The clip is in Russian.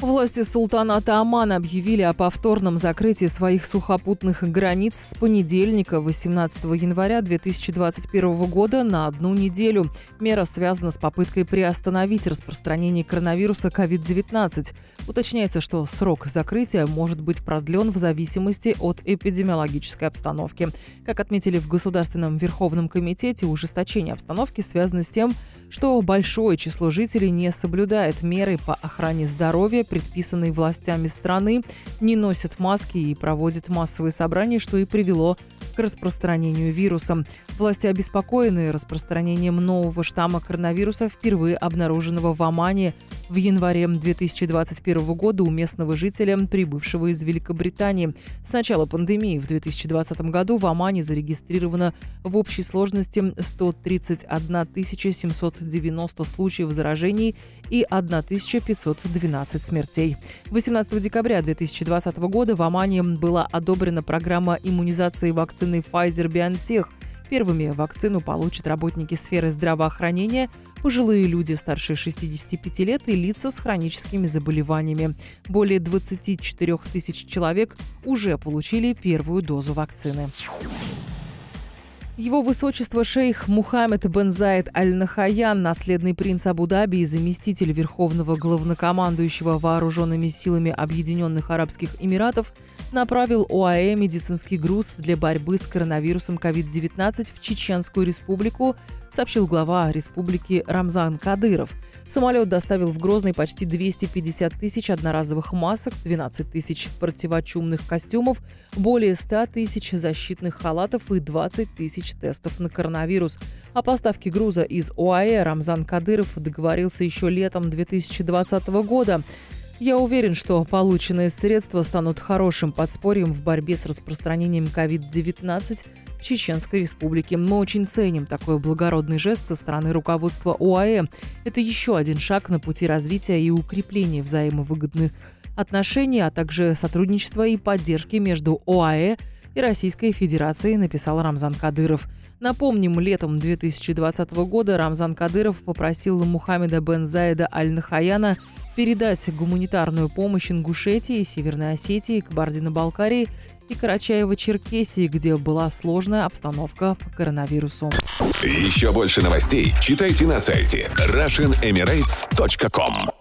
Власти султаната Омана объявили о повторном закрытии своих сухопутных границ с понедельника, 18 января 2021 года, на одну неделю. Мера связана с попыткой приостановить распространение коронавируса COVID-19. Уточняется, что срок закрытия может быть продлен в зависимости от эпидемиологической обстановки. Как отметили в Государственном Верховном Комитете, ужесточение обстановки связано с тем, что большое число жителей не соблюдает меры по охране здоровья, предписанные властями страны, не носят маски и проводят массовые собрания, что и привело распространению вируса. Власти обеспокоены распространением нового штамма коронавируса, впервые обнаруженного в Омане в январе 2021 года у местного жителя, прибывшего из Великобритании. С начала пандемии в 2020 году в Омане зарегистрировано в общей сложности 131 790 случаев заражений и 1512 смертей. 18 декабря 2020 года в Омане была одобрена программа иммунизации вакцины Pfizer-BioNTech – Первыми вакцину получат работники сферы здравоохранения, пожилые люди старше 65 лет и лица с хроническими заболеваниями. Более 24 тысяч человек уже получили первую дозу вакцины. Его высочество шейх Мухаммед бен Заид Аль-Нахаян, наследный принц Абу-Даби и заместитель верховного главнокомандующего вооруженными силами Объединенных Арабских Эмиратов, направил ОАЭ медицинский груз для борьбы с коронавирусом COVID-19 в Чеченскую республику, сообщил глава республики Рамзан Кадыров – Самолет доставил в Грозный почти 250 тысяч одноразовых масок, 12 тысяч противочумных костюмов, более 100 тысяч защитных халатов и 20 тысяч тестов на коронавирус. О поставке груза из ОАЭ Рамзан Кадыров договорился еще летом 2020 года. Я уверен, что полученные средства станут хорошим подспорьем в борьбе с распространением COVID-19 Чеченской Республики. Мы очень ценим такой благородный жест со стороны руководства ОАЭ. Это еще один шаг на пути развития и укрепления взаимовыгодных отношений, а также сотрудничества и поддержки между ОАЭ и Российской Федерацией, написал Рамзан Кадыров. Напомним, летом 2020 года Рамзан Кадыров попросил Мухаммеда бен Заида Аль-Нахаяна передать гуманитарную помощь Ингушетии, Северной Осетии, Кабардино-Балкарии и Карачаево-Черкесии, где была сложная обстановка по коронавирусу. Еще больше новостей читайте на сайте RussianEmirates.com